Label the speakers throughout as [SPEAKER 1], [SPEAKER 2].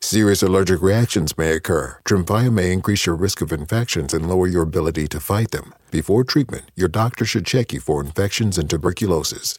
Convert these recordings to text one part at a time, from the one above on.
[SPEAKER 1] Serious allergic reactions may occur. Tremfya may increase your risk of infections and lower your ability to fight them. Before treatment, your doctor should check you for infections and tuberculosis.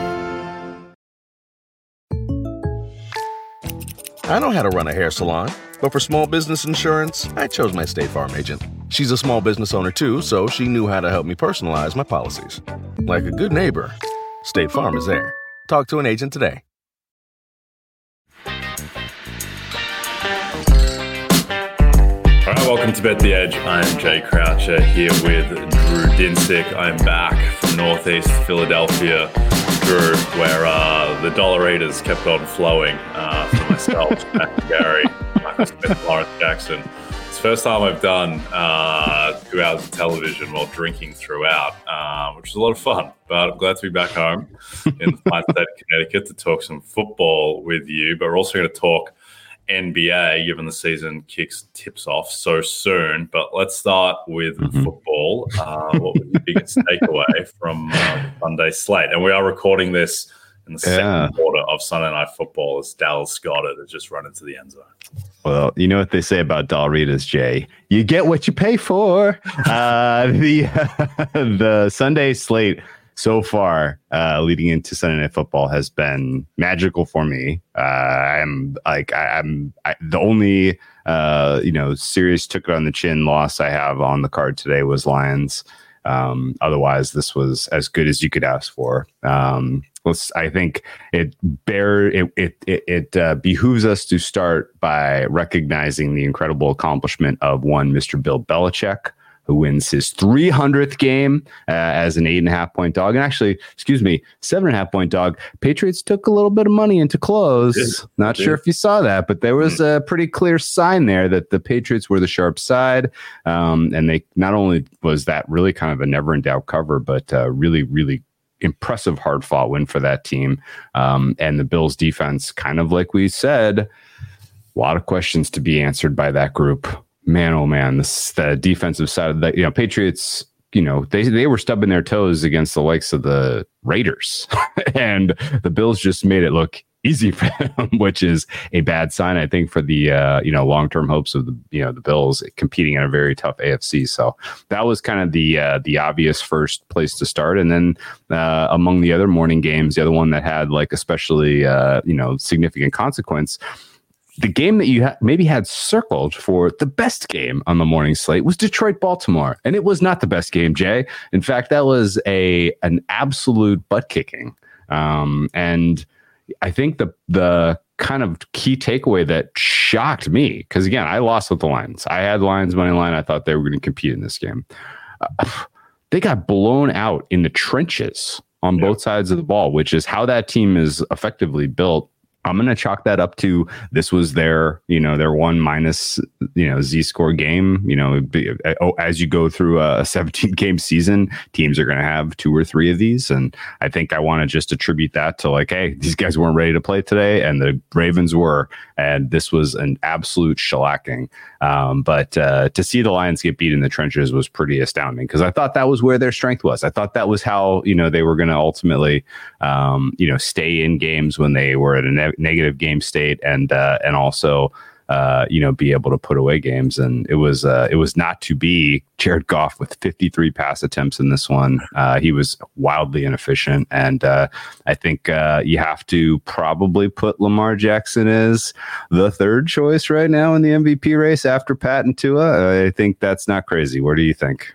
[SPEAKER 2] I know how to run a hair salon, but for small business insurance, I chose my State Farm agent. She's a small business owner too, so she knew how to help me personalize my policies. Like a good neighbor, State Farm is there. Talk to an agent today.
[SPEAKER 3] All right, welcome to Bet the Edge. I'm Jay Croucher here with Drew Dinsick. I'm back from Northeast Philadelphia, Drew, where uh, the Dollaritas kept on flowing uh, for myself, Matt Gary, Michael Smith, Lawrence Jackson. It's the first time I've done uh, two hours of television while drinking throughout, uh, which is a lot of fun. But I'm glad to be back home in the fine state of Connecticut to talk some football with you. But we're also going to talk NBA, given the season kicks tips off so soon. But let's start with
[SPEAKER 4] Mm-hmm.
[SPEAKER 3] football. Uh, what was your biggest takeaway from uh, slate? And we are recording this in the
[SPEAKER 4] Yeah.
[SPEAKER 3] second quarter of Sunday Night Football as Dallas Goedert has just run into the end zone.
[SPEAKER 4] Well, you know what they say about Dollaritas, Jay. You get what you pay for. Uh, the the Sunday slate so far, uh, leading into Sunday Night Football, has been magical for me. Uh, I'm like I, I'm I, the only uh, you know serious took it on the chin loss I have on the card today was Lions. Um, otherwise, this was as good as you could ask for. Um, let's, I think it bear it it it, it uh, behooves us to start by recognizing the incredible accomplishment of one Mr. Bill Belichick, who wins his 300th game uh, as an eight and a half point dog, and actually, excuse me, seven and a half point dog. Patriots took a little bit of money into close.
[SPEAKER 3] Did.
[SPEAKER 4] Not sure if you saw that, but there was a pretty clear sign there that the Patriots were the sharp side. Um, and they not only was that really kind of a never in doubt cover, but uh, really, really impressive hard fought win for that team. Um, and the Bills defense, kind of like we said, a lot of questions to be answered by that group. Man, oh man, this the defensive side of the you know Patriots. You know they they were stubbing their toes against the likes of the Raiders, and the Bills just made it look easy for them, which is a bad sign, I think, for the uh, you know long term hopes of the you know the Bills competing in a very tough AFC. So that was kind of the uh, the obvious first place to start, and then uh, among the other morning games, the other one that had like especially uh, you know significant consequence. The game that you ha- maybe had circled for the best game on the morning slate was Detroit Baltimore, and it was not the best game. Jay, in fact, that was a an absolute butt kicking, um, and I think the the kind of key takeaway that shocked me because again I lost with the Lions. I had Lions money line. I thought they were going to compete in this game. Uh, they got blown out in the trenches on
[SPEAKER 3] Yeah.
[SPEAKER 4] both sides of the ball, which is how that team is effectively built. I'm going to chalk that up to this was their, you know, their one minus, you know, Z score game. You know, oh, as you go through a 17 game season, teams are going to have two or three of these. And I think I want to just attribute that to like, hey, these guys weren't ready to play today, and the Ravens were, and this was an absolute shellacking. Um, but uh, to see the Lions get beat in the trenches was pretty astounding because I thought that was where their strength was. I thought that was how you know they were going to ultimately, um, you know, stay in games when they were at a ne- negative game state, and uh, and also. Uh, you know, be able to put away games, and it was uh, it was not to be. Jared Goff with 53 pass attempts in this one, uh, he was wildly inefficient, and uh, I think uh, you have to probably put Lamar Jackson as the third choice right now in the MVP race after Pat and Tua. I think that's not crazy. What do you think?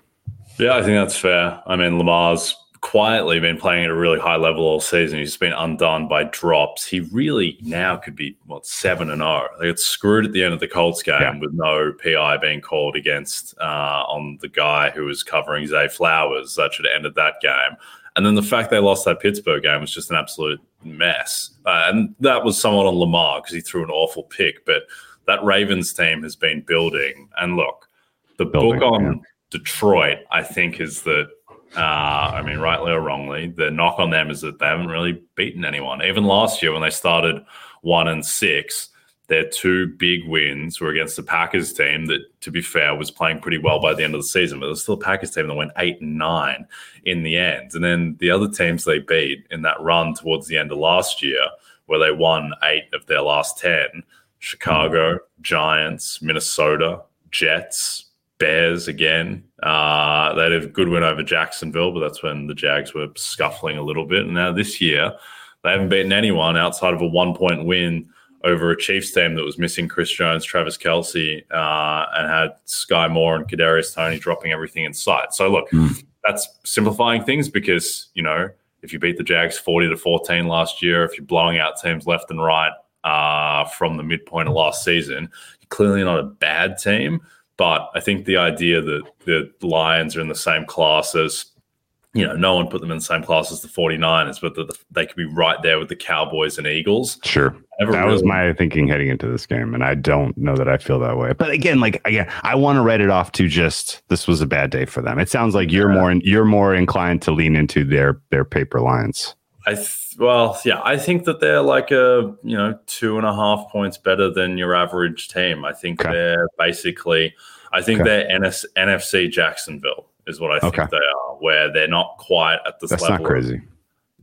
[SPEAKER 3] Yeah, I think that's fair. I mean, Lamar's quietly been playing at a really high level all season. He's been undone by drops. He really now could be what seven and zero. They got screwed at the end of the Colts game
[SPEAKER 4] Yeah.
[SPEAKER 3] with no PI being called against uh, on the guy who was covering Zay Flowers. That should have ended that game. And then the fact they lost that Pittsburgh game was just an absolute mess. Uh, and that was somewhat on Lamar because he threw an awful pick. But that Ravens team has been building. And look, the
[SPEAKER 4] Building,
[SPEAKER 3] book on
[SPEAKER 4] yeah.
[SPEAKER 3] Detroit, I think, is that uh, I mean, rightly or wrongly, the knock on them is that they haven't really beaten anyone. Even last year, when they started one and six, their two big wins were against the Packers team that, to be fair, was playing pretty well by the end of the season, but it was still a Packers team that went eight and nine in the end. And then the other teams they beat in that run towards the end of last year, where they won eight of their last 10 Chicago, Giants, Minnesota, Jets, Bears again. Uh, they had a good win over Jacksonville, but that's when the Jags were scuffling a little bit. And now this year, they haven't beaten anyone outside of a one point win over a Chiefs team that was missing Chris Jones, Travis Kelce, uh, and had Skyy Moore and Kadarius Toney dropping everything in sight. So look, that's simplifying things because you know if you beat the Jags forty to fourteen last year, if you're blowing out teams left and right uh, from the midpoint of last season, you're clearly not a bad team. But I think the idea that the Lions are in the same class as, you know, no one put them in the same class as the 49ers, but that they could be right there with the Cowboys and Eagles.
[SPEAKER 4] Sure. That was my thinking heading into this game, and I don't know that I feel that way. But again, like again, I want to write it off to just this was a bad day for them. It sounds like you're more you're more inclined to lean into their their paper lines.
[SPEAKER 3] I th- well, yeah, I think that they're like a you know two and a half points better than your average team. I think
[SPEAKER 4] Okay.
[SPEAKER 3] they're basically, I think
[SPEAKER 4] Okay.
[SPEAKER 3] they're NS- NFC Jacksonville is what I think
[SPEAKER 4] Okay.
[SPEAKER 3] they are, where they're not quite at this
[SPEAKER 4] That's
[SPEAKER 3] level.
[SPEAKER 4] not crazy.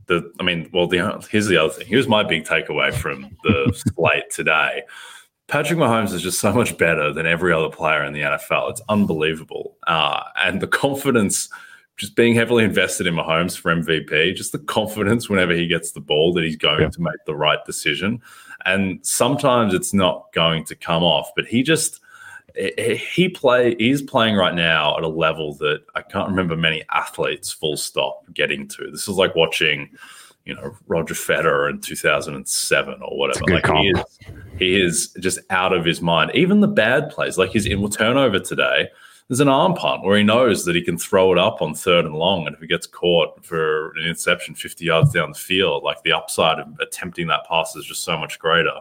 [SPEAKER 3] the I mean, well, the here's the other thing. Here's my big takeaway from the slate today. Patrick Mahomes is just so much better than every other player in the NFL. It's unbelievable, uh, and the confidence. Just being heavily invested in Mahomes for MVP, just the confidence whenever he gets the ball that he's going
[SPEAKER 4] Yeah.
[SPEAKER 3] to make the right decision. And sometimes it's not going to come off, but he just he- play he's playing right now at a level that I can't remember many athletes full stop getting to. This is like watching, you know, Roger Federer in 2007 or whatever. Like he is, he is just out of his mind. Even the bad plays, like his in turnover today, there's an arm punt where he knows that he can throw it up on third and long, and if he gets caught for an interception 50 yards down the field, like the upside of attempting that pass is just so much greater.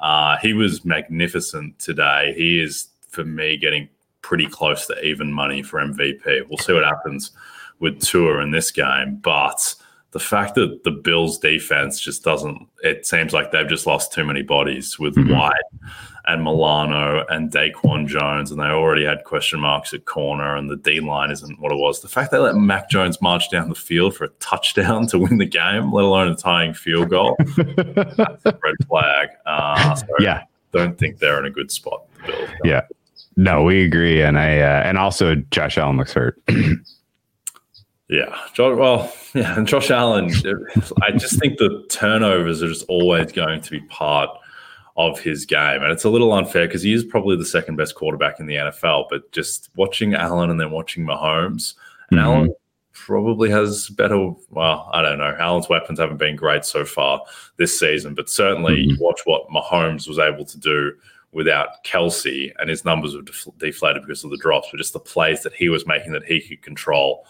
[SPEAKER 3] Uh, he was magnificent today. He is, for me, getting pretty close to even money for MVP. We'll see what happens with Tua in this game, but the fact that the Bills defense just doesn't, it seems like they've just lost too many bodies with
[SPEAKER 4] Mhm.
[SPEAKER 3] White and Milano and Daquan Jones, and they already had question marks at corner, and the D line isn't what it was. The fact they let Mac Jones march down the field for a touchdown to win the game, let alone a tying field goal, that's a red flag. Uh, so
[SPEAKER 4] Yeah.
[SPEAKER 3] don't think they're in a good spot. The Bills.
[SPEAKER 4] Yeah. No, we agree, and I uh, and also Josh Allen looks hurt.
[SPEAKER 3] Yeah, Jo- well, yeah, and Josh Allen. I just think the turnovers are just always going to be part of his game, and it's a little unfair because he is probably the second best quarterback in the NFL. But just watching Allen and then watching Mahomes, and
[SPEAKER 4] Mhm.
[SPEAKER 3] Allen probably has better. Well, I don't know. Allen's weapons haven't been great so far this season, but certainly you watch what Mahomes was able to do without Kelce, and his numbers were def- deflated because of the drops, but just the plays that he was making that he could control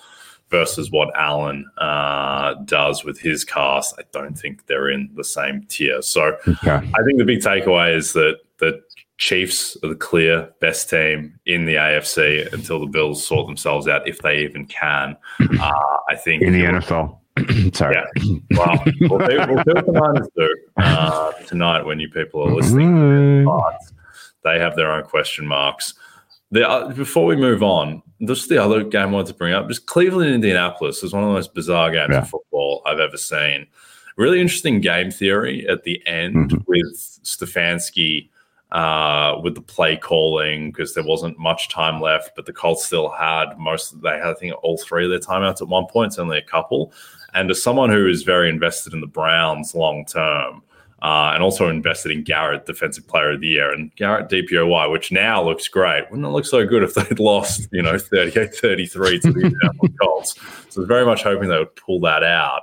[SPEAKER 3] versus what Allen uh, does with his cast, I don't think they're in the same tier. So
[SPEAKER 4] Okay.
[SPEAKER 3] I think the big takeaway is that the Chiefs are the clear best team in the AFC until the Bills sort themselves out, if they even can. Uh, I think
[SPEAKER 4] In the NFL. Sorry.
[SPEAKER 3] Yeah. Well, we'll do, we'll do what the Niners do uh, tonight when you people are listening but they have their own question marks. The, before we move on, just the other game I wanted to bring up, just Cleveland Indianapolis is one of the most bizarre games
[SPEAKER 4] Yeah.
[SPEAKER 3] of football I've ever seen. Really interesting game theory at the end
[SPEAKER 4] Mhm.
[SPEAKER 3] with Stefanski uh, with the play calling because there wasn't much time left, but the Colts still had most. They had, I think, all three of their timeouts at one point. It's only a couple. And as someone who is very invested in the Browns long term, uh, and also invested in Garrett, Defensive Player of the Year, and Garrett DPOY, which now looks great. Wouldn't it look so good if they'd lost, you know, 38 33 to the Indianapolis Colts? So I was very much hoping they would pull that out.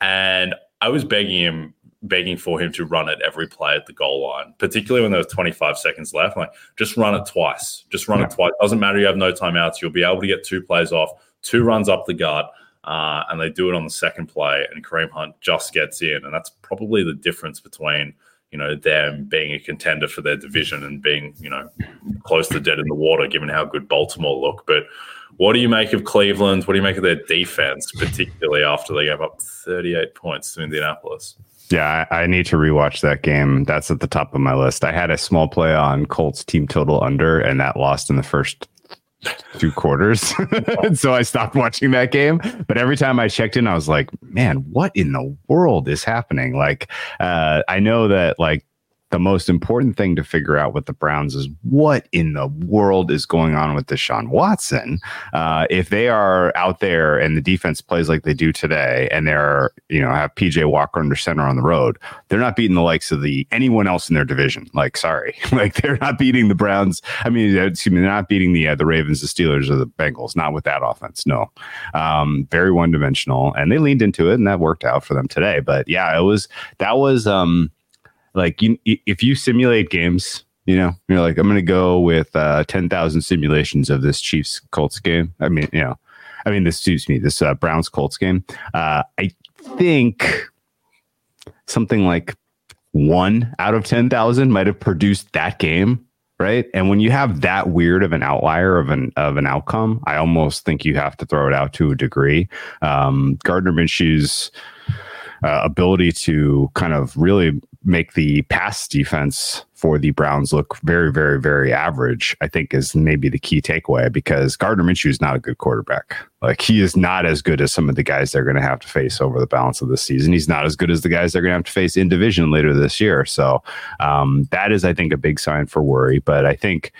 [SPEAKER 3] And I was begging him, begging for him to run it every play at the goal line, particularly when there was 25 seconds left. I'm like, just run it twice. Just run yeah. it twice. Doesn't matter. You have no timeouts. You'll be able to get two plays off, two runs up the gut. Uh, and they do it on the second play, and Kareem Hunt just gets in, and that's probably the difference between you know them being a contender for their division and being you know close to dead in the water, given how good Baltimore look. But what do you make of Cleveland? What do you make of their defense, particularly after they gave up 38 points to Indianapolis?
[SPEAKER 4] Yeah, I, I, need to rewatch that game. That's at the top of my list. I had a small play on Colts team total under, and that lost in the first two quarters. so I stopped watching that game. But every time I checked in, I was like, man, what in the world is happening? Like, uh, I know that like the most important thing to figure out with the Browns is what in the world is going on with Deshaun Watson. Uh, if they are out there and the defense plays like they do today, and they're you know have PJ Walker under center on the road, they're not beating the likes of the anyone else in their division. Like, sorry, like they're not beating the Browns. I mean, excuse me, they're not beating the uh, the Ravens, the Steelers, or the Bengals. Not with that offense. No, um, very one dimensional, and they leaned into it, and that worked out for them today. But yeah, it was that was. um like you, if you simulate games, you know, you're like, I'm going to go with uh, 10,000 simulations of this Chiefs Colts game. I mean, you know, I mean, this, suits me, this uh, Browns Colts game. Uh, I think something like one out of 10,000 might have produced that game. Right. And when you have that weird of an outlier of an, of an outcome, I almost think you have to throw it out to a degree. Um, Gardner Minshew's, uh, ability to kind of really make the pass defense for the Browns look very, very, very average, I think is maybe the key takeaway because Gardner Minshew is not a good quarterback. Like he is not as good as some of the guys they're going to have to face over the balance of the season. He's not as good as the guys they're going to have to face in division later this year. So um, that is, I think, a big sign for worry. But I think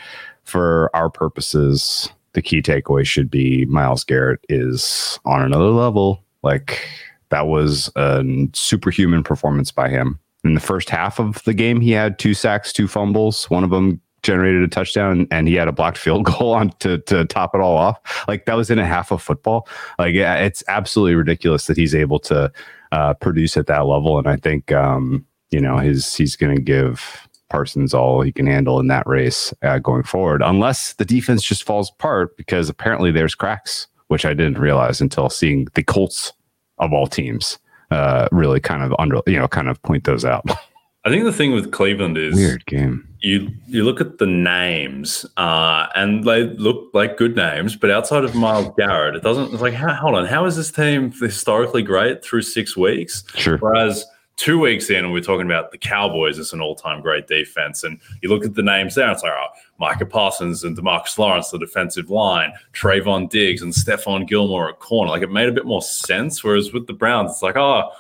[SPEAKER 4] for our purposes, the key takeaway should be Myles Garrett is on another level. Like that was a superhuman performance by him. In the first half of the game, he had two sacks, two fumbles. One of them generated a touchdown, and he had a blocked field goal on to, to top it all off. Like that was in a half of football. Like it's absolutely ridiculous that he's able to uh, produce at that level. And I think um, you know his he's going to give Parsons all he can handle in that race uh, going forward, unless the defense just falls apart because apparently there's cracks, which I didn't realize until seeing the Colts of all teams uh, really kind of under you know kind of point those out.
[SPEAKER 3] I think the thing with Cleveland is
[SPEAKER 4] weird game.
[SPEAKER 3] You you look at the names uh, and they look like good names, but outside of Myles Garrett, it doesn't. It's like how, hold on, how is this team historically great through six weeks?
[SPEAKER 4] Sure.
[SPEAKER 3] Whereas two weeks in, and we're talking about the Cowboys as an all-time great defense, and you look at the names there, it's like oh, Micah Parsons and Demarcus Lawrence, the defensive line, Trevon Diggs and Stephon Gilmore at corner. Like it made a bit more sense. Whereas with the Browns, it's like oh.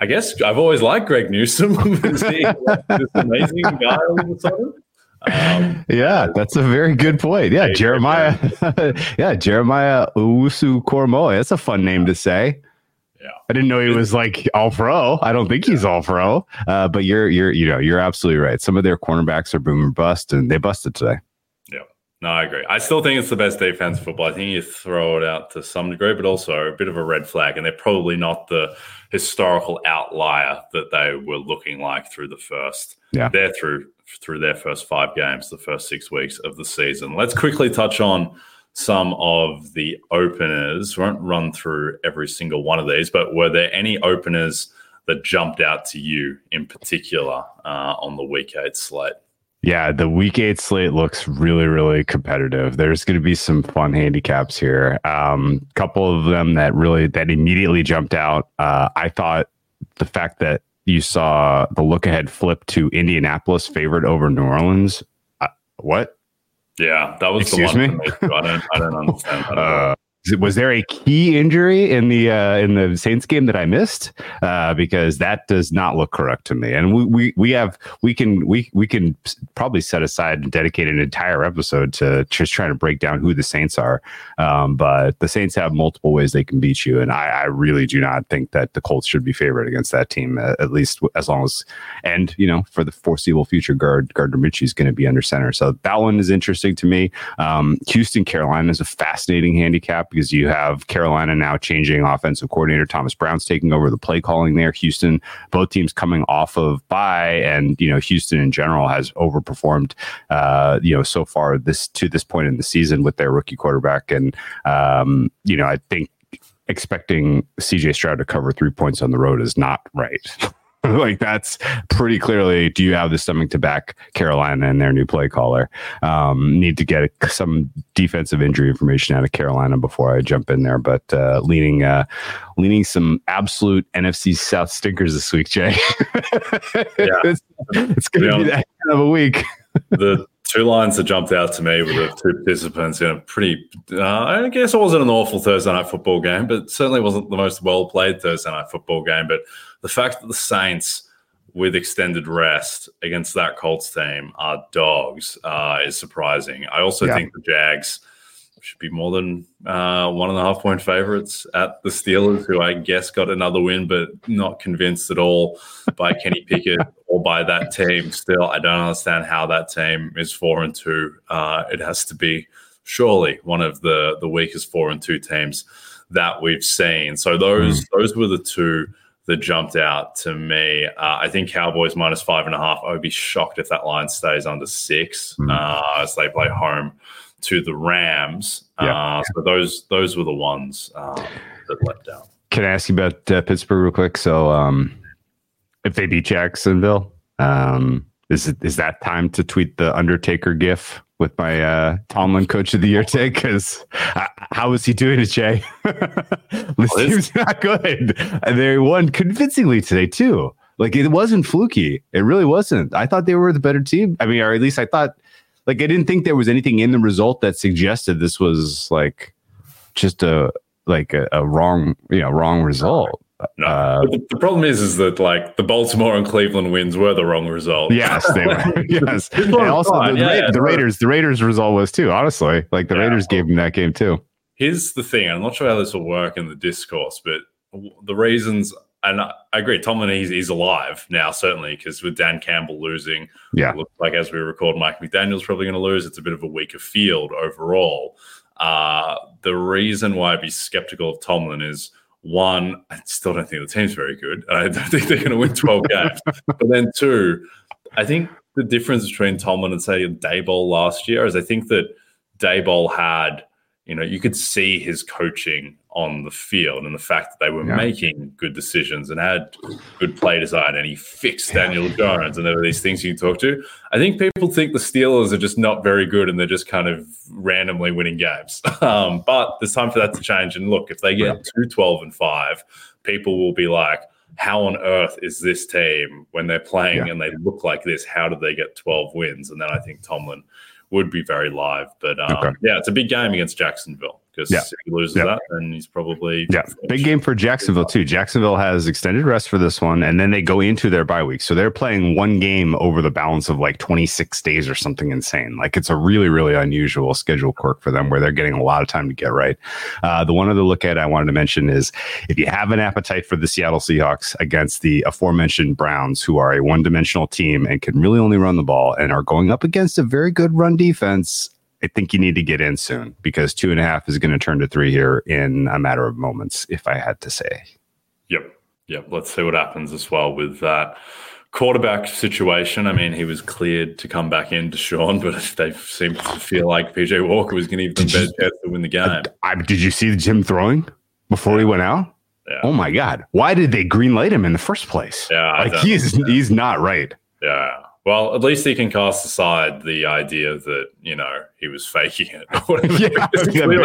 [SPEAKER 3] I guess I've always liked Greg he this amazing guy all of a sudden?
[SPEAKER 4] Um, yeah, that's a very good point. Yeah, Jeremiah. yeah, Jeremiah Owusu Koramoah. That's a fun name to say.
[SPEAKER 3] Yeah.
[SPEAKER 4] I didn't know he was like all pro. I don't think he's all pro. Uh, but you're you're you know you're absolutely right. Some of their cornerbacks are boom or bust, and they busted today.
[SPEAKER 3] Yeah. No, I agree. I still think it's the best defense football. I think you throw it out to some degree, but also a bit of a red flag, and they're probably not the historical outlier that they were looking like through the first.
[SPEAKER 4] Yeah.
[SPEAKER 3] They're through through their first five games, the first six weeks of the season. Let's quickly touch on some of the openers. We won't run through every single one of these, but were there any openers that jumped out to you in particular uh, on the week eight slate?
[SPEAKER 4] Yeah, the week eight slate looks really, really competitive. There's going to be some fun handicaps here. A um, couple of them that really that immediately jumped out. Uh, I thought the fact that you saw the look ahead flip to Indianapolis favored over New Orleans. Uh, what?
[SPEAKER 3] Yeah, that was
[SPEAKER 4] Excuse
[SPEAKER 3] the
[SPEAKER 4] one.
[SPEAKER 3] Me? I don't, I don't understand that.
[SPEAKER 4] Uh, was there a key injury in the uh, in the Saints game that I missed? Uh, because that does not look correct to me. And we, we we have we can we we can probably set aside and dedicate an entire episode to just trying to break down who the Saints are. Um, but the Saints have multiple ways they can beat you, and I, I really do not think that the Colts should be favored against that team at least as long as and you know for the foreseeable future, guard Gardner Minshew is going to be under center. So that one is interesting to me. Um, Houston Carolina is a fascinating handicap because you have Carolina now changing offensive coordinator. Thomas Brown's taking over the play calling there. Houston, both teams coming off of bye, and you know Houston in general has overperformed. Uh, you know so far this to this point in the season with their rookie quarterback, and um, you know I think expecting CJ Stroud to cover three points on the road is not right. like that's pretty clearly. Do you have the stomach to back Carolina and their new play caller? Um, need to get some defensive injury information out of Carolina before I jump in there. But uh, leaning, uh, leaning some absolute NFC South stinkers this week, Jay. yeah. it's, it's going to be that kind of a week.
[SPEAKER 3] the two lines that jumped out to me were the two participants in a pretty, uh, I guess it wasn't an awful Thursday night football game, but certainly wasn't the most well played Thursday night football game. But the fact that the Saints, with extended rest against that Colts team, are dogs uh, is surprising. I also yeah. think the Jags should be more than uh, one and a half point favorites at the Steelers, who I guess got another win, but not convinced at all by Kenny Pickett or by that team. Still, I don't understand how that team is four and two. Uh, it has to be surely one of the the weakest four and two teams that we've seen. So those mm. those were the two that jumped out to me. Uh, I think Cowboys minus five and a half. I would be shocked if that line stays under six mm. uh, as they play home to the Rams. Yeah. Uh, so those those were the ones um, that let down.
[SPEAKER 4] Can I ask you about uh, Pittsburgh real quick? So, um, if they beat Jacksonville, um, is it is that time to tweet the Undertaker gif with my uh, Tomlin Coach of the Year take? Because uh, how is he doing it, Jay? this team's not good, and they won convincingly today too. Like it wasn't fluky. It really wasn't. I thought they were the better team. I mean, or at least I thought. Like I didn't think there was anything in the result that suggested this was like just a like a, a wrong you know wrong result.
[SPEAKER 3] No, uh, the, the, problem is, is that like the Baltimore and Cleveland wins were the wrong result.
[SPEAKER 4] Yes, they were. yes, and also the, yeah, the, Raiders, the Raiders result was too. Honestly, like the yeah. Raiders gave them that game too.
[SPEAKER 3] Here's the thing: I'm not sure how this will work in the discourse, but the reasons, and I, I agree, Tomlin he's, he's alive now, certainly because with Dan Campbell losing,
[SPEAKER 4] yeah,
[SPEAKER 3] looks like as we record, Mike McDaniel's probably going to lose. It's a bit of a weaker field overall. Uh, the reason why I'd be skeptical of Tomlin is one, I still don't think the team's very good. I don't think they're going to win 12 games. But then two, I think the difference between Tomlin and say Daboll last year is I think that Daboll had, you know, you could see his coaching on the field and the fact that they were yeah. making good decisions and had good play design and he fixed Daniel Jones and there were these things you can talk to. I think people think the Steelers are just not very good and they're just kind of randomly winning games. Um, but there's time for that to change. And look, if they get to 12 and 5, people will be like, how on earth is this team when they're playing yeah. and they look like this? How did they get 12 wins? And then I think Tomlin would be very live. But um, okay. yeah, it's a big game against Jacksonville because yeah. if he loses yeah. that, then he's probably
[SPEAKER 4] yeah. Big game for Jacksonville too. Jacksonville has extended rest for this one, and then they go into their bye week, so they're playing one game over the balance of like 26 days or something insane. Like it's a really really unusual schedule quirk for them where they're getting a lot of time to get right. Uh, the one other look at I wanted to mention is if you have an appetite for the Seattle Seahawks against the aforementioned Browns, who are a one dimensional team and can really only run the ball and are going up against a very good run defense. I think you need to get in soon because two and a half is going to turn to three here in a matter of moments, if I had to say.
[SPEAKER 3] Yep. Yep. Let's see what happens as well with that quarterback situation. I mean, he was cleared to come back in, Deshaun, but they seem to feel like PJ Walker was going to give them better chance to win the uh, game. I,
[SPEAKER 4] I, did you see the Jim throwing before yeah. he went out? Yeah. Oh my God! Why did they greenlight him in the first place?
[SPEAKER 3] Yeah,
[SPEAKER 4] like he's he's not right.
[SPEAKER 3] Yeah, well, at least he can cast aside the idea that you know he was faking it. yeah,
[SPEAKER 4] clearly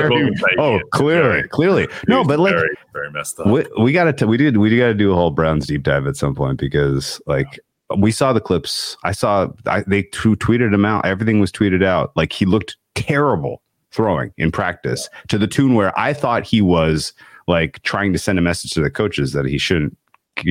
[SPEAKER 4] oh, clearly, very, clearly, no, but like
[SPEAKER 3] very, very messed up.
[SPEAKER 4] We, we got to we did we got to do a whole Browns deep dive at some point because like yeah. we saw the clips. I saw I, they t- tweeted him out. Everything was tweeted out. Like he looked terrible throwing in practice to the tune where I thought he was like trying to send a message to the coaches that he shouldn't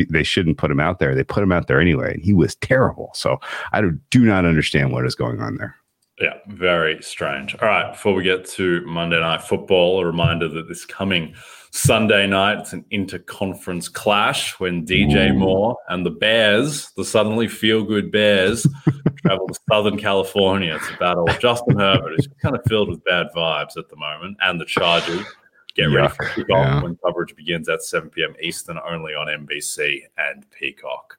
[SPEAKER 4] they shouldn't put him out there. They put him out there anyway, and he was terrible. So I do not understand what is going on there.
[SPEAKER 3] Yeah, very strange. All right, before we get to Monday Night Football, a reminder that this coming Sunday night, it's an interconference clash when DJ Ooh. Moore and the Bears, the suddenly feel good Bears, travel to Southern California. It's a battle. Justin Herbert is kind of filled with bad vibes at the moment, and the Chargers. Get Yuck. ready for kickoff yeah. when coverage begins at 7 p.m. Eastern, only on NBC and Peacock.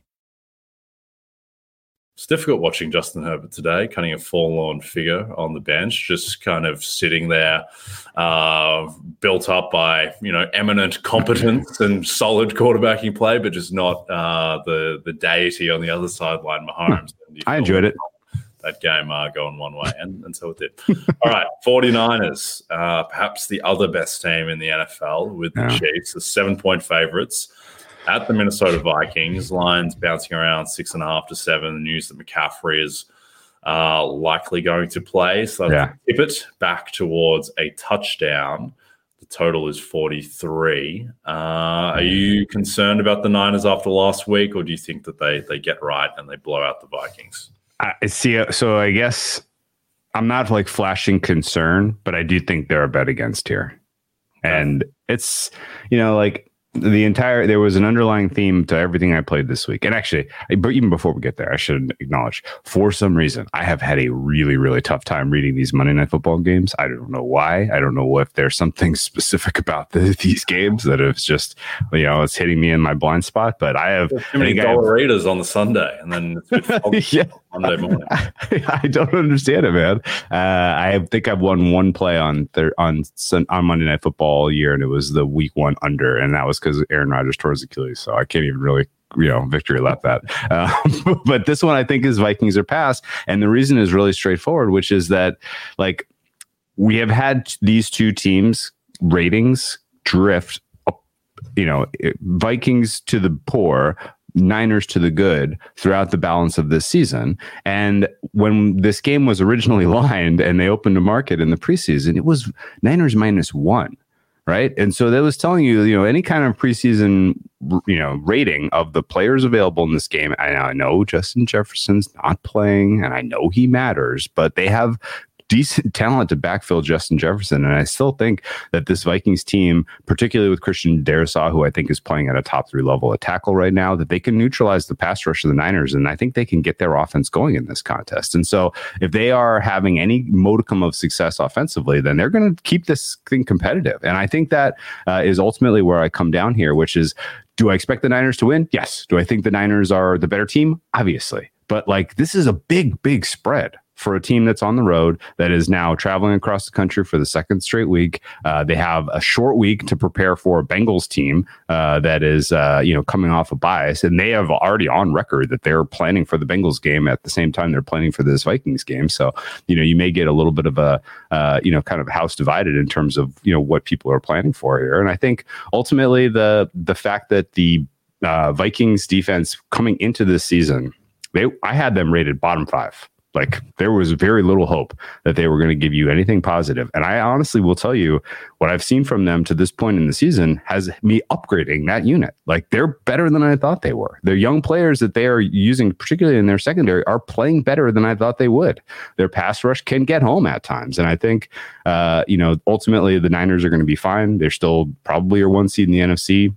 [SPEAKER 3] It's difficult watching Justin Herbert today, kind of a forlorn figure on the bench, just kind of sitting there, uh, built up by you know eminent competence and solid quarterbacking play, but just not uh, the the deity on the other sideline, Mahomes.
[SPEAKER 4] I enjoyed it.
[SPEAKER 3] That game uh, going one way, and, and so it did. All right, 49ers, uh, perhaps the other best team in the NFL with the yeah. Chiefs, the seven point favorites at the Minnesota Vikings. Lines bouncing around six and a half to seven. The news that McCaffrey is uh, likely going to play. So yeah. tip it back towards a touchdown. The total is 43. Uh, are you concerned about the Niners after last week, or do you think that they, they get right and they blow out the Vikings?
[SPEAKER 4] I see. So I guess I'm not like flashing concern, but I do think they're a bet against here. And it's, you know, like the entire there was an underlying theme to everything I played this week. And actually, but even before we get there, I should acknowledge for some reason I have had a really really tough time reading these Monday Night Football games. I don't know why. I don't know if there's something specific about the, these games that it's just you know it's hitting me in my blind spot. But I have
[SPEAKER 3] too many Dollaritas on the Sunday, and then yeah. Monday morning. I,
[SPEAKER 4] don't understand it, man. Uh, I think I've won one play on thir- on on Monday Night Football all year, and it was the Week One under, and that was because Aaron Rodgers tore his Achilles. So I can't even really you know victory lap that uh, but this one i think is vikings are past and the reason is really straightforward which is that like we have had these two teams ratings drift you know vikings to the poor Niners to the good throughout the balance of this season. And when this game was originally lined and they opened a market in the preseason, it was Niners minus one right? And so that was telling you, you know, any kind of preseason, you know, rating of the players available in this game. I know Justin Jefferson's not playing, and I know he matters, but they have decent talent to backfill Justin Jefferson. And I still think that this Vikings team, particularly with Christian Darrisaw, who I think is playing at a top three level at tackle right now, that they can neutralize the pass rush of the Niners. And I think they can get their offense going in this contest. And so if they are having any modicum of success offensively, then they're going to keep this thing competitive. And I think that uh, is ultimately where I come down here, which is do I expect the Niners to win? Yes. Do I think the Niners are the better team? Obviously. But like this is a big, big spread for a team that's on the road that is now traveling across the country for the second straight week. Uh, they have a short week to prepare for a Bengals team uh, that is, uh, you know, coming off a bias, and they have already on record that they're planning for the Bengals game at the same time they're planning for this Vikings game. So, you know, you may get a little bit of a, uh, you know, kind of house divided in terms of you know what people are planning for here. And I think ultimately the the fact that the uh, Vikings defense coming into this season, they I had them rated bottom five. Like there was very little hope that they were going to give you anything positive. And I honestly will tell you what I've seen from them to this point in the season has me upgrading that unit. Like they're better than I thought they were. Their young players that they are using, particularly in their secondary, are playing better than I thought they would. Their pass rush can get home at times. And I think, uh, you know, ultimately the Niners are going to be fine. They're still probably your one seed in the NFC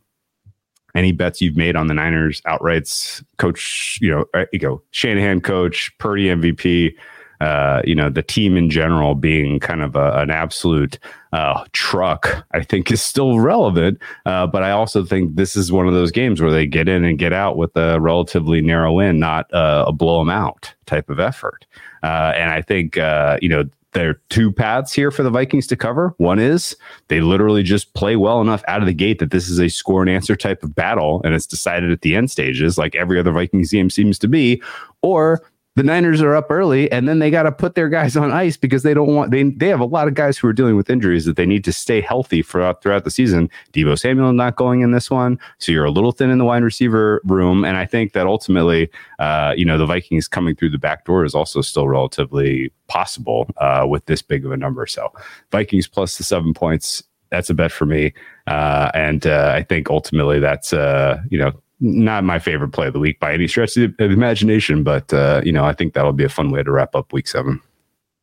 [SPEAKER 4] any bets you've made on the Niners outrights, coach, you know, uh, you go Shanahan coach, Purdy MVP, uh, you know, the team in general being kind of a, an absolute uh, truck, I think is still relevant. Uh, but I also think this is one of those games where they get in and get out with a relatively narrow win, not uh, a blow them out type of effort. Uh, and I think, uh, you know, there are two paths here for the Vikings to cover. One is they literally just play well enough out of the gate that this is a score and answer type of battle, and it's decided at the end stages, like every other Vikings game seems to be. Or the Niners are up early and then they got to put their guys on ice because they don't want they they have a lot of guys who are dealing with injuries that they need to stay healthy throughout throughout the season. Deebo Samuel not going in this one, so you're a little thin in the wide receiver room, and I think that ultimately, uh, you know, the Vikings coming through the back door is also still relatively possible uh, with this big of a number. So Vikings plus the seven points. That's a bet for me, uh, and uh, I think ultimately that's uh, you know not my favorite play of the week by any stretch of the imagination, but uh, you know, I think that'll be a fun way to wrap up week seven.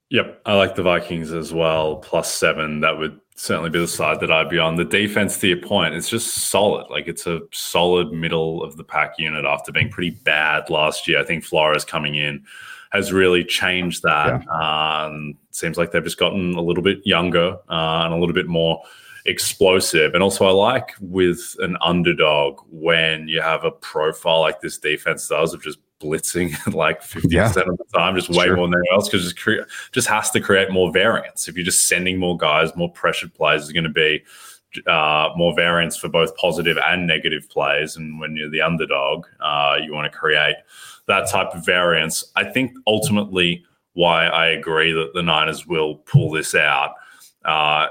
[SPEAKER 3] Yep, I like the Vikings as well. Plus seven, that would certainly be the side that I'd be on. The defense, to your point, it's just solid. Like it's a solid middle of the pack unit after being pretty bad last year. I think Flores coming in has really changed that. Yeah. Um, seems like they've just gotten a little bit younger uh, and a little bit more explosive. And also, I like with an underdog when you have a profile like this defense does of just blitzing like 50% yeah. of the time, just way sure. more than anyone else, because just, cre- just has to create more variance. If you're just sending more guys, more pressured players is going to be uh, more variance for both positive and negative plays. And when you're the underdog, uh, you want to create that type of variance. I think ultimately why I agree that the Niners will pull this out uh,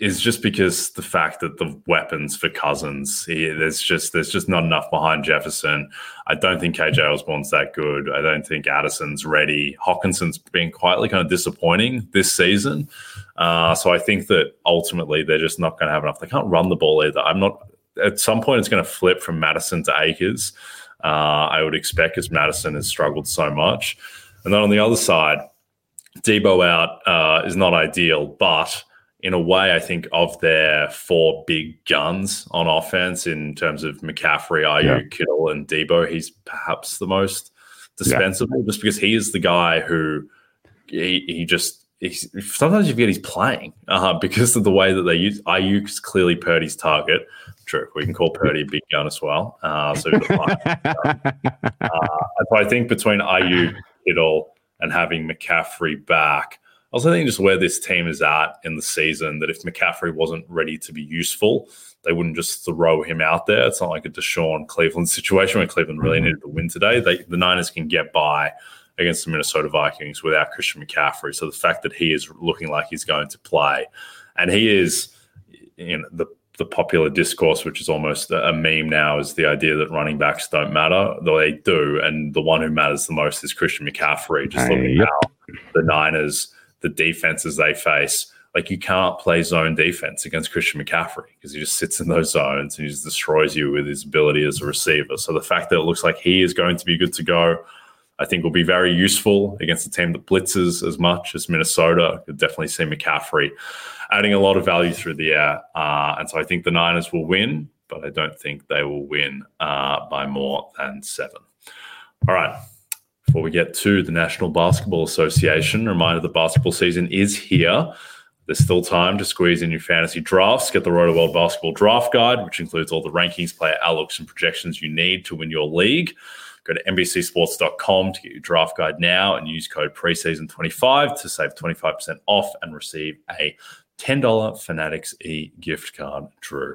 [SPEAKER 3] is just because the fact that the weapons for Cousins, he, there's just there's just not enough behind Jefferson. I don't think KJ Osborn's that good. I don't think Addison's ready. Hockenson's been quietly kind of disappointing this season. Uh, so I think that ultimately they're just not going to have enough. They can't run the ball either. I'm not. At some point, it's going to flip from Mattison to Akers. Uh, I would expect because Mattison has struggled so much. And then on the other side, Deebo out uh, is not ideal, but in a way, I think of their four big guns on offense in terms of McCaffrey, Aiyuk, yeah. Kittle, and Deebo, he's perhaps the most dispensable yeah. just because he is the guy who he, he just he's, sometimes you forget he's playing uh, because of the way that they use Aiyuk is clearly Purdy's target. True, we can call Purdy a big gun as well. Uh, so, uh, I think between Aiyuk, Kittle, and having McCaffrey back, also think just where this team is at in the season, that if McCaffrey wasn't ready to be useful, they wouldn't just throw him out there. It's not like a Deshaun Cleveland situation where Cleveland really mm-hmm. needed to win today. They, the Niners can get by against the Minnesota Vikings without Christian McCaffrey. So the fact that he is looking like he's going to play, and he is, you know, the the popular discourse, which is almost a meme now, is the idea that running backs don't matter, though they do, and the one who matters the most is Christian McCaffrey. Just looking at how the Niners the defenses they face. Like you can't play zone defense against Christian McCaffrey because he just sits in those zones and he just destroys you with his ability as a receiver. So the fact that it looks like he is going to be good to go, I think will be very useful against a team that blitzes as much as Minnesota. Could definitely see McCaffrey adding a lot of value through the air. Uh, and so I think the Niners will win, but I don't think they will win uh, by more than seven. All right. Before we get to the National Basketball Association, reminder the basketball season is here. There's still time to squeeze in your fantasy drafts. Get the Rotoworld Basketball Draft Guide, which includes all the rankings, player outlooks, and projections you need to win your league. Go to NBCSports.com to get your draft guide now and use code preseason25 to save 25% off and receive a $10 Fanatics e gift card. Drew.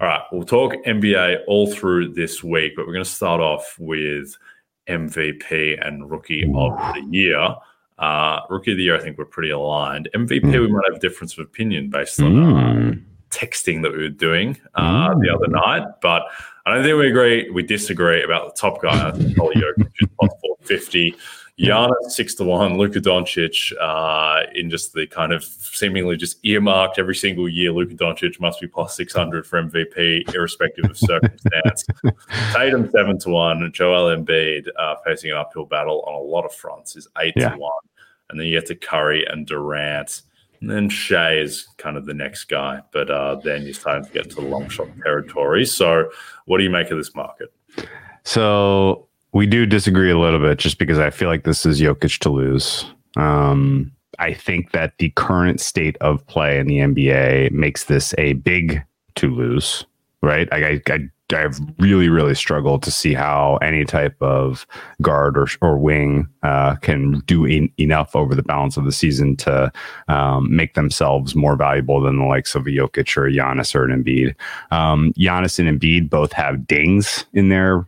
[SPEAKER 3] All right, we'll talk NBA all through this week, but we're going to start off with MVP and Rookie of the Year. Uh, rookie of the Year, I think we're pretty aligned. MVP, we might have a difference of opinion based on uh, texting that we were doing uh, the other night, but I don't think we agree. We disagree about the top guy. I think Nikola Jokic is plus 450. Giannis six to one, Luka Doncic uh, in just the kind of seemingly just earmarked every single year. Luka Doncic must be plus six hundred for MVP, irrespective of circumstance. Tatum seven to one, Joel Embiid uh, facing an uphill battle on a lot of fronts is eight
[SPEAKER 4] Yeah.
[SPEAKER 3] to one, and then you get to Curry and Durant, and then Shai is kind of the next guy, but uh, then you're starting to get to the long shot territory. So, what do you make of this market?
[SPEAKER 4] So we do disagree a little bit just because I feel like this is Jokic to lose. Um, I think that the current state of play in the NBA makes this a big to lose, right? I, I, I've really, really struggled to see how any type of guard or, or wing uh, can do en- enough over the balance of the season to um, make themselves more valuable than the likes of a Jokic or a Giannis or an Embiid. Um, Giannis and Embiid both have dings in their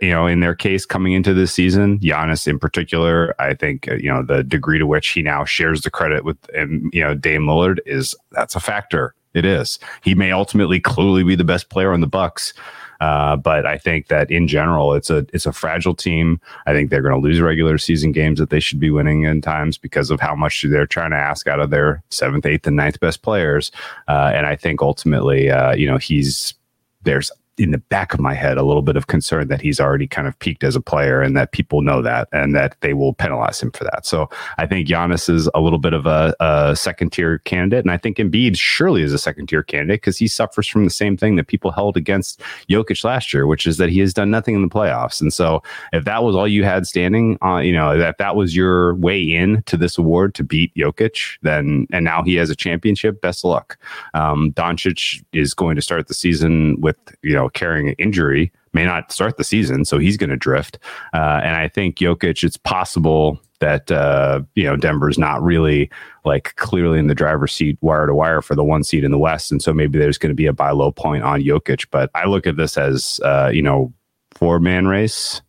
[SPEAKER 4] you know, in their case coming into this season, Giannis in particular, I think uh, you know the degree to which he now shares the credit with you know Dame Lillard is that's a factor. It is. He may ultimately clearly be the best player on the Bucks. Uh, but I think that in general, it's a it's a fragile team. I think they're going to lose regular season games that they should be winning in times because of how much they're trying to ask out of their seventh, eighth, and ninth best players. Uh, and I think ultimately, uh, you know, he's there's in the back of my head a little bit of concern that he's already kind of peaked as a player and that people know that and that they will penalize him for that. So I think Giannis is a little bit of a, a second tier candidate. And I think Embiid surely is a second tier candidate because he suffers from the same thing that people held against Jokic last year, which is that he has done nothing in the playoffs. And so if that was all you had standing, uh, you know, that that was your way in to this award to beat Jokic, then, and now he has a championship, best of luck. Um, Doncic is going to start the season with, you know, carrying an injury, may not start the season, so he's going to drift. Uh, and I think Jokic, it's possible that uh, you know Denver's not really like clearly in the driver's seat wire to wire for the one seed in the West, and so maybe there's going to be a buy low point on Jokic. But I look at this as uh, you know four man race.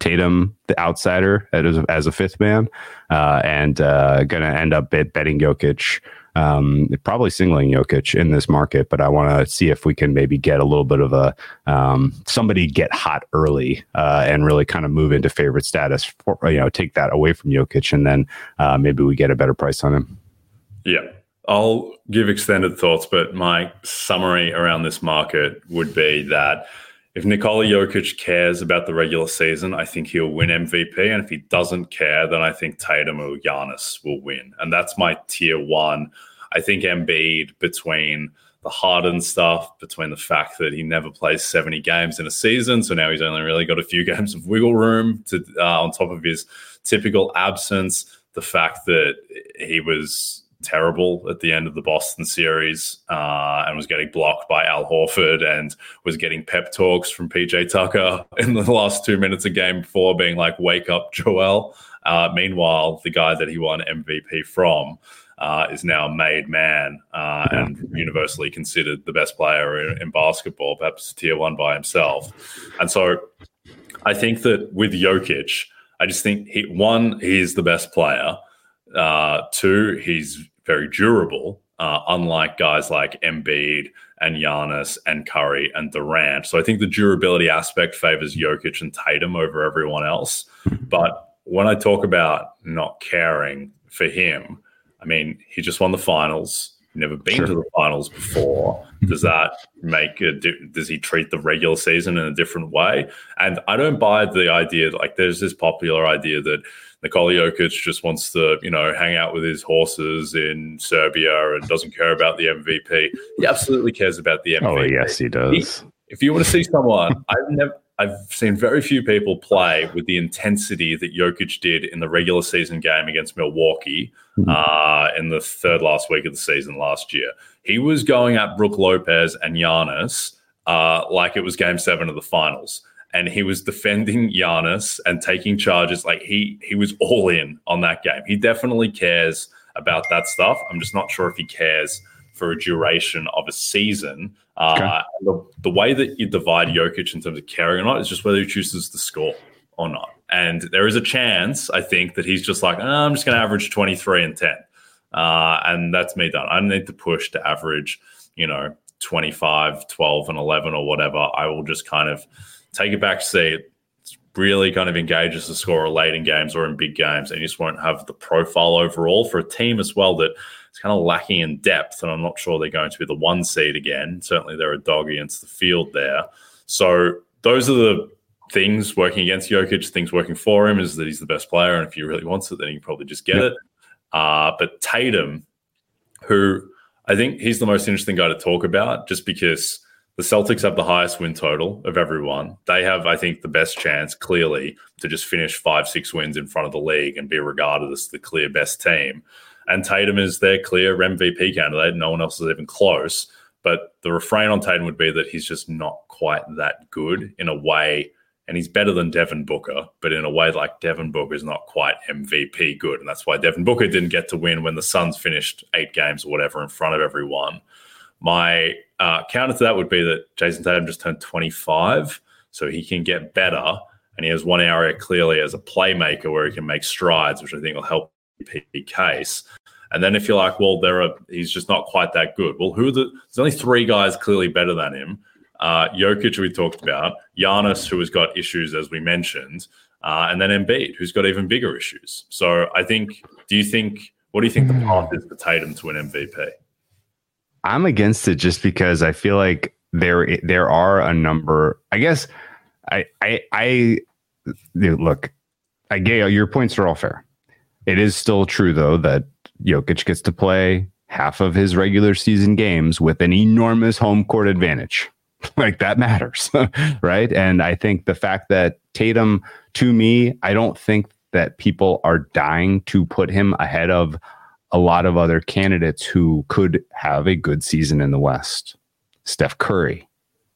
[SPEAKER 4] Tatum, the outsider, as a, as a fifth man, uh, and uh, going to end up bet, betting Jokic um, probably singling Jokic in this market, but I want to see if we can maybe get a little bit of a um, somebody get hot early uh, and really kind of move into favorite status. For, you know, take that away from Jokic, and then uh, maybe we get a better price on him.
[SPEAKER 3] Yeah. I'll give extended thoughts, but my summary around this market would be that if Nikola Jokic cares about the regular season, I think he'll win MVP. And if he doesn't care, then I think Tatum or Giannis will win. And that's my tier one. I think Embiid between the Harden stuff, between the fact that he never plays 70 games in a season. So now he's only really got a few games of wiggle room to uh, on top of his typical absence. The fact that he was terrible at the end of the Boston series uh, and was getting blocked by Al Horford and was getting pep talks from PJ Tucker in the last two minutes of game four, being like, wake up, Joel. Uh, meanwhile, the guy that he won MVP from uh, is now a made man uh, and universally considered the best player in, in, basketball, perhaps tier one by himself. And so I think that with Jokic, I just think he one, he's the best player. Uh, two, he's very durable, uh, unlike guys like Embiid and Giannis and Curry and Durant. So I think the durability aspect favors Jokic and Tatum over everyone else. But when I talk about not caring for him, I mean, he just won the finals. Never been sure. to the finals before. Does that make it? Does he treat the regular season in a different way? And I don't buy the idea. Like, there's this popular idea that Nikola Jokic just wants to, you know, hang out with his horses in Serbia and doesn't care about the MVP. He absolutely cares about the MVP.
[SPEAKER 4] Oh yes, he does.
[SPEAKER 3] He, if you want to see someone, I've never. I've seen very few people play with the intensity that Jokic did in the regular season game against Milwaukee hmm. uh, in the third last week of the season last year. He was going at Brook Lopez and Giannis uh, like it was game seven of the finals. And he was defending Giannis and taking charges. Like he he was all in on that game. He definitely cares about that stuff. I'm just not sure if he cares for a duration of a season. Uh, the, the, way that you divide Jokic in terms of caring or not is just whether he chooses to score or not. And there is a chance, I think, that he's just like, oh, I'm just going to average 23 and 10. Uh, and that's me done. I need to push to average, you know, 25, 12, and 11 or whatever. I will just kind of take a back seat, really kind of engages the scorer late in games or in big games, and you just won't have the profile overall for a team as well that it's kind of lacking in depth, and I'm not sure they're going to be the one seed again. Certainly, they're a dog against the field there. So those are the things working against Jokic. Things working for him is that he's the best player, and if he really wants it, then he can probably just get yep. it. Uh, but Tatum, who I think he's the most interesting guy to talk about, just because the Celtics have the highest win total of everyone. They have, I think, the best chance, clearly, to just finish five, six wins in front of the league and be regarded as the clear best team. And Tatum is their clear MVP candidate. No one else is even close. But the refrain on Tatum would be that he's just not quite that good in a way. And he's better than Devin Booker, but in a way like Devin Booker is not quite MVP good. And that's why Devin Booker didn't get to win when the Suns finished eight games or whatever in front of everyone. My uh, counter to that would be that Jayson Tatum just turned 25, so he can get better. And he has one area clearly as a playmaker where he can make strides, which I think will help the case. And then if you're like, well, there are he's just not quite that good. Well, who are the there's only three guys clearly better than him. Uh, Jokic, we talked about, Giannis, who has got issues as we mentioned, uh, and then Embiid, who's got even bigger issues. So I think, do you think, what do you think the path is for Tatum to an MVP?
[SPEAKER 4] I'm against it just because I feel like there there are a number. I guess I I I look. I get your points are all fair. It is still true, though, that Jokic gets to play half of his regular season games with an enormous home court advantage. like that matters, right? And I think the fact that Tatum, to me, I don't think that people are dying to put him ahead of a lot of other candidates who could have a good season in the West. Steph Curry,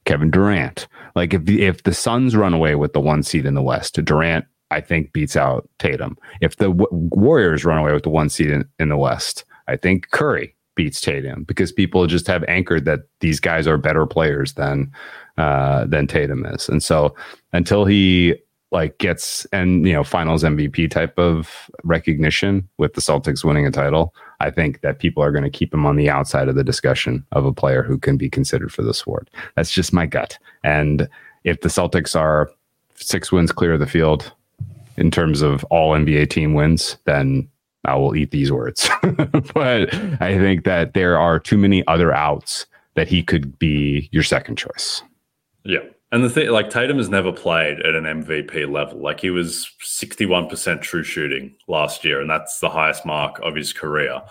[SPEAKER 4] Kevin Durant. Like if the, if the Suns run away with the one seed in the West, Durant I think beats out Tatum. If the w- Warriors run away with the one seed in, in the West, I think Curry beats Tatum because people just have anchored that these guys are better players than uh, than Tatum is. And so until he like gets and you know finals MVP type of recognition with the Celtics winning a title, I think that people are going to keep him on the outside of the discussion of a player who can be considered for this award. That's just my gut. And if the Celtics are six wins clear of the field, in terms of all NBA team wins, then I will eat these words. but I think that there are too many other outs that he could be your second choice.
[SPEAKER 3] Yeah. And the thing, like Tatum has never played at an MVP level. Like he was 61% true shooting last year, and that's the highest mark of his career.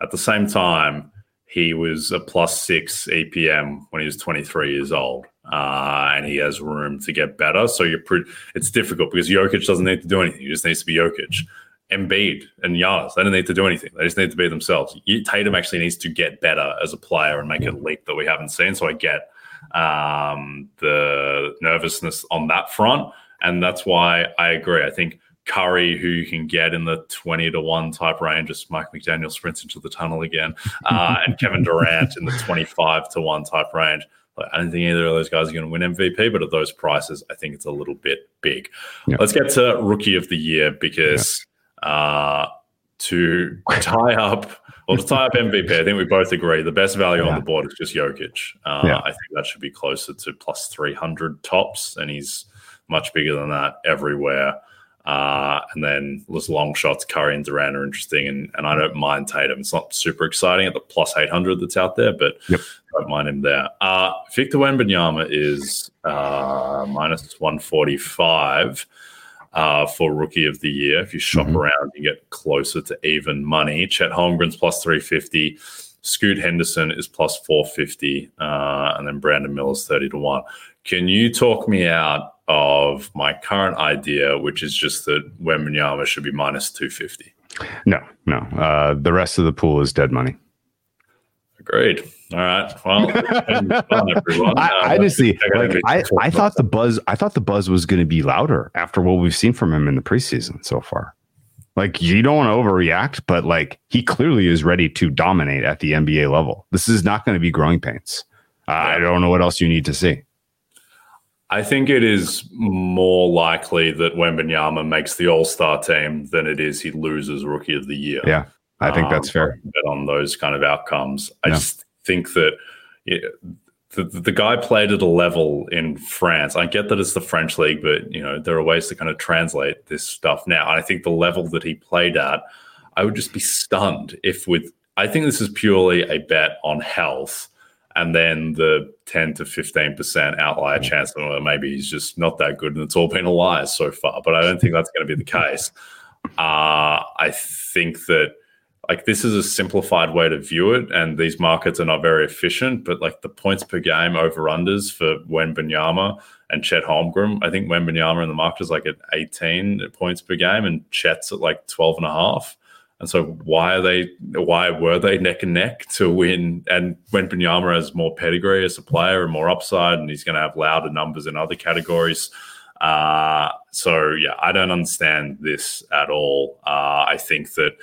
[SPEAKER 3] At the same time, he was a plus six EPM when he was 23 years old, uh, and he has room to get better. So you're pretty, it's difficult because Jokic doesn't need to do anything; he just needs to be Jokic. Embiid and Giannis, they don't need to do anything; they just need to be themselves. Tatum actually needs to get better as a player and make a leap that we haven't seen. So I get um, the nervousness on that front, and that's why I agree. I think Curry, who you can get in the 20 to 1 type range as Mike McDaniel sprints into the tunnel again, uh, and Kevin Durant in the 25 to 1 type range. I don't think either of those guys are going to win MVP, but at those prices, I think it's a little bit big. Yeah. Let's get to rookie of the year because yeah. uh, to tie up, well, to tie up MVP, I think we both agree the best value yeah. on the board is just Jokic. Uh, I think that should be closer to plus 300 tops, and he's much bigger than that everywhere. Uh, and then those long shots, Curry and Durant are interesting, and, and I don't mind Tatum. It's not super exciting at the plus 800 that's out there, but
[SPEAKER 4] yep.
[SPEAKER 3] I don't mind him there. Uh, Victor Wembanyama is uh, minus 145 uh, for Rookie of the Year. If you shop mm-hmm. around, you get closer to even money. Chet Holmgren's plus 350. Scoot Henderson is plus 450. Uh, and then Brandon Miller's 30 to 1. Can you talk me out of my current idea, which is just that Wembanyama should be minus 250.
[SPEAKER 4] No, no. Uh, the rest of the pool is dead money.
[SPEAKER 3] Agreed. All right. Well, fun,
[SPEAKER 4] I, I just see. Like, I, I thought the buzz. I thought the buzz was going to be louder after what we've seen from him in the preseason so far. Like you don't want to overreact, but like he clearly is ready to dominate at the NBA level. This is not going to be growing pains. Uh, I don't know what else you need to see.
[SPEAKER 3] I think it is more likely that Wembanyama makes the All Star team than it is he loses Rookie of the Year.
[SPEAKER 4] Yeah, I think um, that's fair.
[SPEAKER 3] Bet on those kind of outcomes. I yeah. just think that it, the, the guy played at a level in France. I get that it's the French league, but you know there are ways to kind of translate this stuff now. And I think the level that he played at, I would just be stunned if with. I think this is purely a bet on health and then the 10 to 15% outlier chance that maybe he's just not that good and it's all been a lie so far. But I don't think that's going to be the case. Uh, I think that like this is a simplified way to view it, and these markets are not very efficient. But like the points per game over unders for Wembanyama and Chet Holmgren, I think Wembanyama in the market is like at 18 points per game, and Chet's at like 12 and a half. And so why are they why were they neck and neck to win? And when Wembanyama has more pedigree as a player and more upside, and he's going to have louder numbers in other categories. Uh, so yeah, I don't understand this at all. Uh, I think that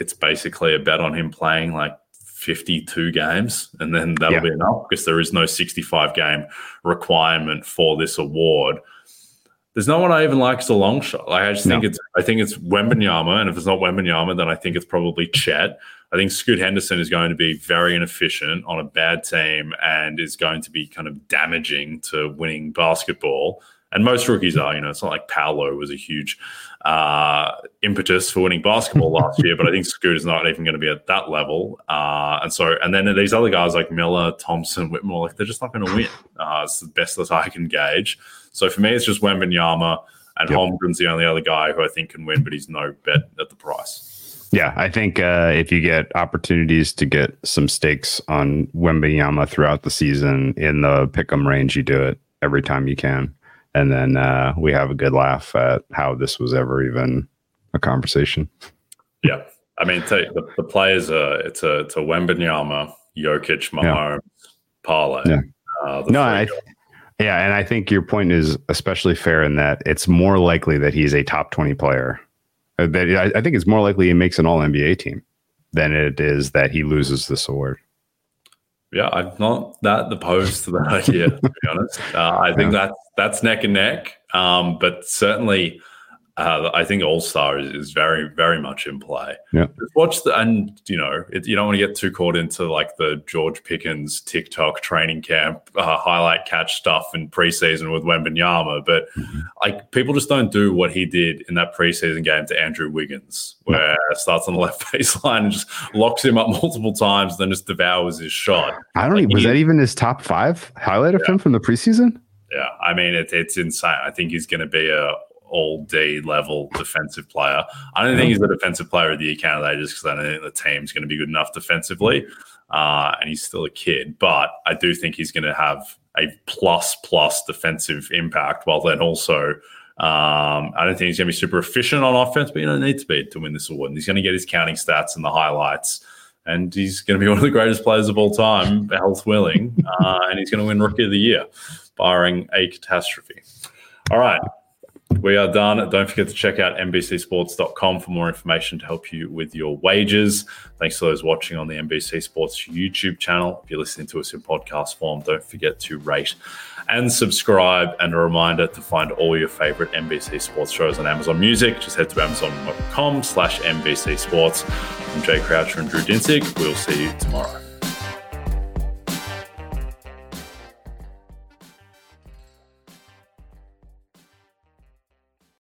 [SPEAKER 3] it's basically a bet on him playing like 52 games, and then that'll yeah. be enough because there is no 65 game requirement for this award there's no one I even like as a long shot. Like I just think no. it's I think it's Wembanyama, and if it's not Wembanyama, then I think it's probably Chet. I think Scoot Henderson is going to be very inefficient on a bad team and is going to be kind of damaging to winning basketball. And most rookies are, you know, it's not like Paolo was a huge uh, impetus for winning basketball last year, but I think Scoot is not even going to be at that level. Uh, and so, and then these other guys like Miller, Thompson, Whitmore, like they're just not going to win. Uh, it's the best that I can gauge. So for me, it's just Wembanyama and yep. Holmgren's the only other guy who I think can win, but he's no bet at the price.
[SPEAKER 4] Yeah, I think uh, if you get opportunities to get some stakes on Wembanyama throughout the season in the pick'em range, you do it every time you can, and then uh, we have a good laugh at how this was ever even a conversation.
[SPEAKER 3] Yeah, I mean, the, the players are it's a it's a Wembanyama, Jokic, Mahomes, yeah. parlay.
[SPEAKER 4] Yeah. Uh, no, I, yeah, and I think your point is especially fair in that it's more likely that he's a top 20 player. Uh, that I, I think it's more likely he makes an all NBA team than it is that he loses this award.
[SPEAKER 3] Yeah, I'm not that opposed to that idea, to be honest. Uh, I think that's that's neck and neck. Um, but certainly uh, I think All Star is, is, very, very much in play.
[SPEAKER 4] Yeah.
[SPEAKER 3] Just watch the, and you know, it, you don't want to get too caught into like the George Pickens TikTok training camp uh, highlight catch stuff in preseason with Wembanyama, but mm-hmm. like people just don't do what he did in that preseason game to Andrew Wiggins, where no. starts on the left baseline and just locks him up multiple times, then just devours his shot.
[SPEAKER 4] I don't like, even, was he, that even his top five highlight of yeah. him from the preseason?
[SPEAKER 3] Yeah, I mean it, it's insane. I think he's going to be a all D level defensive player. I don't think he's a defensive player of the year candidate just because I don't think the team's going to be good enough defensively. uh, and he's still a kid. But I do think he's going to have a plus plus defensive impact, while then also. Um, I don't think he's going to be super efficient on offense, but you don't need to be to win this award. And he's going to get his counting stats and the highlights, and he's going to be one of the greatest players of all time, health willing, uh, and he's going to win Rookie of the Year, barring a catastrophe. All right, we are done. Don't forget to check out NBCSports.com for more information to help you with your wages. Thanks to those watching on the NBC Sports YouTube channel. If you're listening to us in podcast form, don't forget to rate and subscribe. And a reminder to find all your favorite NBC Sports shows on Amazon Music. Just head to amazon.com slash NBC Sports. I'm Jay Croucher and Drew Dinsick. We'll see you tomorrow.